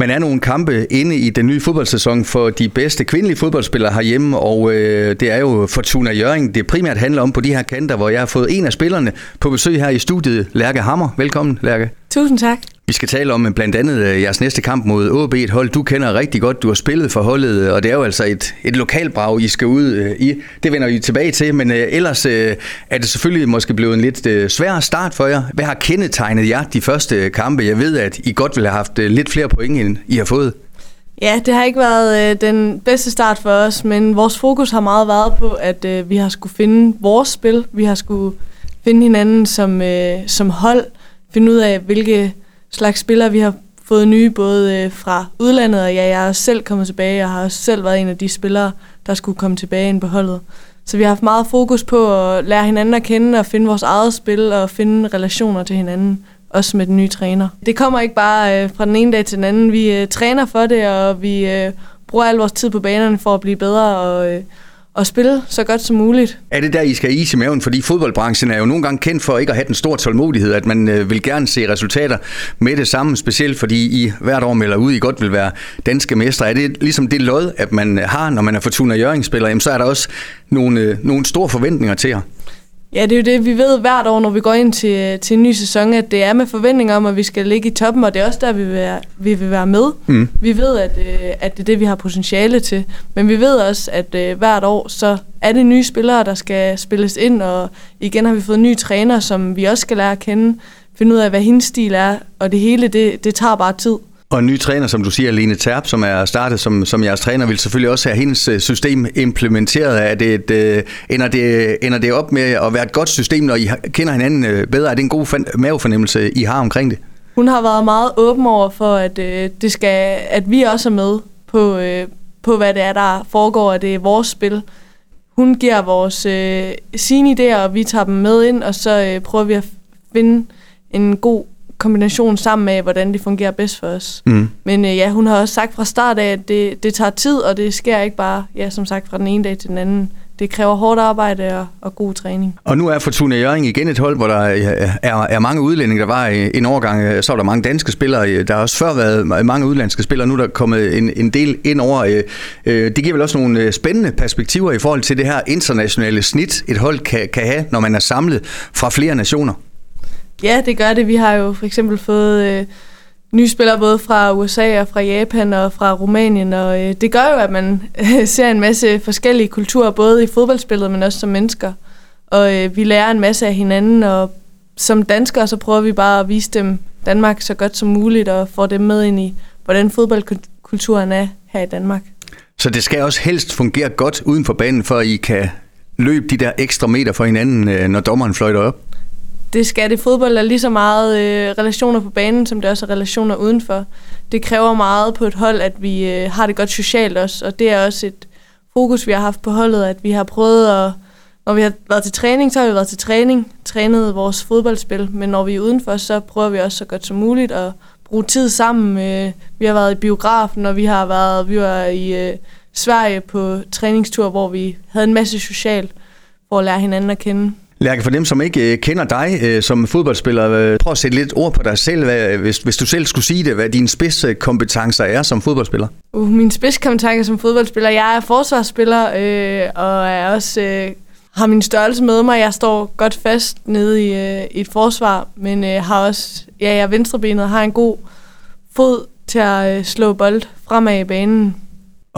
Man er nogle kampe inde i den nye fodboldsæson for de bedste kvindelige fodboldspillere herhjemme, og øh, det er jo Fortuna Jørgen, det primært handler om på de her kanter, hvor jeg har fået en af spillerne på besøg her i studiet, Lærke Hammer. Velkommen, Lærke. Tusind tak. Vi skal tale om blandt andet øh, jeres næste kamp mod AB, et hold, du kender rigtig godt. Du har spillet for holdet, øh, og det er jo altså et, et lokalbrag, I skal ud øh, i. Det vender vi tilbage til, men ellers er det selvfølgelig måske blevet en lidt svær start for jer. Hvad har kendetegnet jer de første kampe? Jeg ved, at I godt ville have haft lidt flere point, end I har fået. Ja, det har ikke været øh, den bedste start for os, men vores fokus har meget været på, at øh, vi har skulle finde vores spil. Vi har skulle finde hinanden som, øh, som hold, finde ud af, hvilke slags spillere vi har fået nye, både øh, fra udlandet, og ja, jeg er selv kommet tilbage. Jeg har også selv været en af de spillere, der skulle komme tilbage ind på holdet. Så vi har haft meget fokus på at lære hinanden at kende og finde vores eget spil og finde relationer til hinanden, også med den nye træner. Det kommer ikke bare øh, fra den ene dag til den anden. Vi øh, træner for det, og vi øh, bruger al vores tid på banerne for at blive bedre og, øh, at spille så godt som muligt. Er det der, I skal is i maven? Fordi fodboldbranchen er jo nogle gange kendt for ikke at have den store tålmodighed, at man øh, vil gerne se resultater med det samme, specielt fordi I hvert år melder ud, I godt vil være danske mestre. Er det ligesom det lod, at man har, når man er Fortuna Jørgen-spiller, så er der også nogle, øh, nogle store forventninger til jer? Ja, det er jo det, vi ved hvert år, når vi går ind til, til en ny sæson, at det er med forventninger om, at vi skal ligge i toppen, og det er også der, vi vil være, vi vil være med. Mm. Vi ved, at, øh, at det er det, vi har potentiale til, men vi ved også, at øh, hvert år, så er det nye spillere, der skal spilles ind, og igen har vi fået nye træner, som vi også skal lære at kende, finde ud af, hvad hendes stil er, og det hele, det, det tager bare tid. Og en ny træner, som du siger, Lene Terp, som er startet som, som jeres træner, vil selvfølgelig også have hendes øh, system implementeret. Er det et, øh, ender, det, ender det op med at være et godt system, når I kender hinanden øh, bedre? Er det en god mavefornemmelse, I har omkring det? Hun har været meget åben over for, at, øh, det skal, at vi også er med på, øh, på, hvad det er, der foregår, at det er vores spil. Hun giver vores øh, sine idéer, og vi tager dem med ind, og så øh, prøver vi at finde en god kombination sammen med, hvordan det fungerer bedst for os. Mm. Men øh, ja, hun har også sagt fra start af, at det, det tager tid, og det sker ikke bare, ja, som sagt, fra den ene dag til den anden. Det kræver hårdt arbejde og, og god træning. Og nu er Fortuna Jørgen igen et hold, hvor der er, er mange udlændinge. Der var en overgang, så var der mange danske spillere. Der har også før været mange udlandske spillere. Nu er der kommet en, en del ind over. Øh, øh, det giver vel også nogle spændende perspektiver i forhold til det her internationale snit, et hold kan, kan have, når man er samlet fra flere nationer. Ja, det gør det. Vi har jo for eksempel fået øh, nye spillere både fra USA og fra Japan og fra Rumænien, og øh, det gør jo, at man øh, ser en masse forskellige kulturer, både i fodboldspillet, men også som mennesker. Og øh, vi lærer en masse af hinanden, og som danskere, så prøver vi bare at vise dem Danmark så godt som muligt, og få dem med ind i, hvordan fodboldkulturen er her i Danmark. Så det skal også helst fungere godt uden for banen, for I kan løbe de der ekstra meter for hinanden, øh, når dommeren fløjter op? Det skal det. Fodbold er lige så meget øh, relationer på banen, som det også er relationer udenfor. Det kræver meget på et hold, at vi øh, har det godt socialt også, og det er også et fokus, vi har haft på holdet, at vi har prøvet at, når vi har været til træning, så har vi været til træning, trænet vores fodboldspil, men når vi er udenfor, så prøver vi også så godt som muligt at bruge tid sammen. Øh, vi har været i biografen, og vi har været, vi var i øh, Sverige på træningstur, hvor vi havde en masse socialt for at lære hinanden at kende. Lærke, for dem, som ikke øh, kender dig øh, som fodboldspiller, øh, prøv at sætte lidt ord på dig selv, hvad, hvis, hvis du selv skulle sige det, hvad dine spidskompetencer er som fodboldspiller. Uh, min spidskompetencer som fodboldspiller, jeg er forsvarsspiller, øh, og er også øh, har min størrelse med mig. Jeg står godt fast nede i, øh, i et forsvar, men øh, har også, ja, jeg er venstrebenet og har en god fod til at øh, slå bold fremad i banen.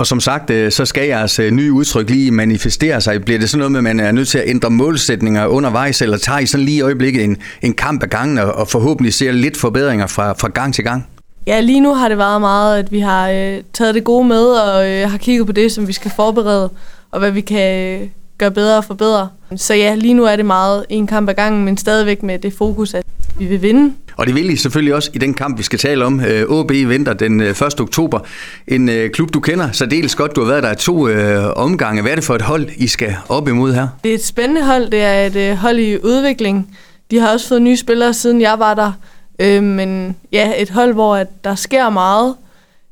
Og som sagt, øh, så skal jeres øh, nye udtryk lige manifestere sig. Bliver det sådan noget med, at man er nødt til at ændre målsætninger undervejs, eller tager I sådan lige i øjeblikket en, en kamp af gangen, og forhåbentlig ser lidt forbedringer fra, fra gang til gang? Ja, lige nu har det været meget, at vi har øh, taget det gode med, og øh, har kigget på det, som vi skal forberede, og hvad vi kan øh, gøre bedre og forbedre. Så ja, lige nu er det meget en kamp ad gangen, men stadigvæk med det fokus, at vi vil vinde. Og det vil I selvfølgelig også i den kamp, vi skal tale om. Øh, venter den 1. Øh, oktober. En øh, klub, du kender så dels godt. Du har været der i to omgange. Hvad er det for et hold, I skal op imod her? Det er et spændende hold. Det er et hold i udvikling. De har også fået nye spillere, siden jeg var der. Men ja, et hold, hvor der sker meget.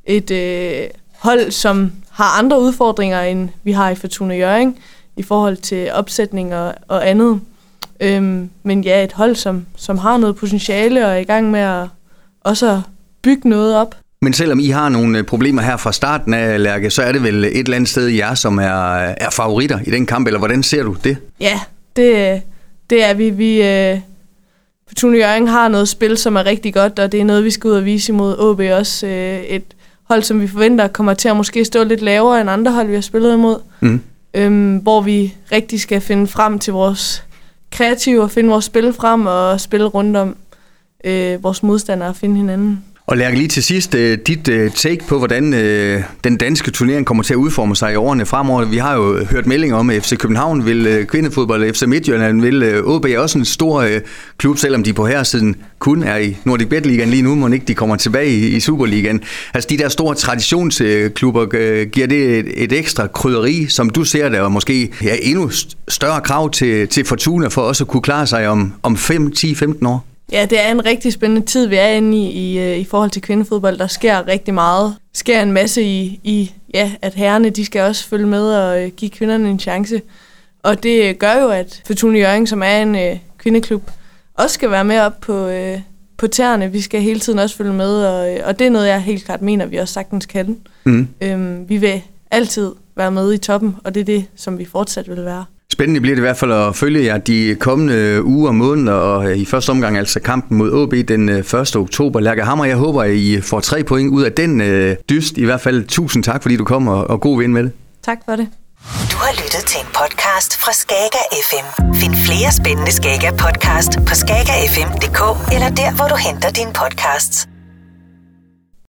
Et hold, som har andre udfordringer, end vi har i Fortuna Jørgen i forhold til opsætning og, og andet. Øhm, men ja, et hold, som, som har noget potentiale og er i gang med at også at bygge noget op. Men selvom I har nogle problemer her fra starten af, Lærke, så er det vel et eller andet sted jer, som er, er favoritter i den kamp, eller hvordan ser du det? Ja, det, det er vi. Vi, øh, Fortuna Jørgen har noget spil, som er rigtig godt, og det er noget, vi skal ud og vise imod OB også. Øh, et hold, som vi forventer kommer til at måske stå lidt lavere end andre hold, vi har spillet imod. Mm. Øhm, hvor vi rigtig skal finde frem til vores kreative og finde vores spil frem og spille rundt om øh, vores modstandere og finde hinanden. Og Lærke, lige til sidst, øh, dit øh, take på, hvordan øh, den danske turnering kommer til at udforme sig i årene fremover. Vi har jo hørt meldinger om, at FC København vil kvindefodbold, FC Midtjylland vil OB er også en stor klub, selvom de på her siden kun er i Nordic Bet Ligaen lige nu, må ikke de kommer tilbage i Superligaen. Altså de der store traditionsklubber, giver det et, et ekstra krydderi, som du ser det, og måske ja, endnu større krav til, til Fortuna for også at kunne klare sig om, om 5, 10, 15 år? Ja, det er en rigtig spændende tid, vi er inde i, i, øh, i forhold til kvindefodbold. Der sker rigtig meget. Sker en masse i, i ja, at herrerne de skal også følge med og øh, give kvinderne en chance. Og det gør jo, at Fortuna Jørgen, som er en øh, kvindeklub, også skal være med op på, øh, på tæerne. Vi skal hele tiden også følge med, og, øh, og det er noget, jeg helt klart mener, vi også sagtens kan. Mm. Øhm, vi vil altid være med i toppen, og det er det, som vi fortsat vil være. Spændende bliver det i hvert fald at følge jer de kommende uger og måneder, og i første omgang altså kampen mod OB den 1. Øh, oktober. Lærke Hammer, jeg håber, at I får tre point ud af den øh, dyst. I hvert fald tusind tak, fordi du kom, og, og god vind med det. Tak for det. Du har lyttet til en podcast fra Skager FM. Find flere spændende Skager podcast på skagerfm.dk eller der, hvor du henter dine podcasts.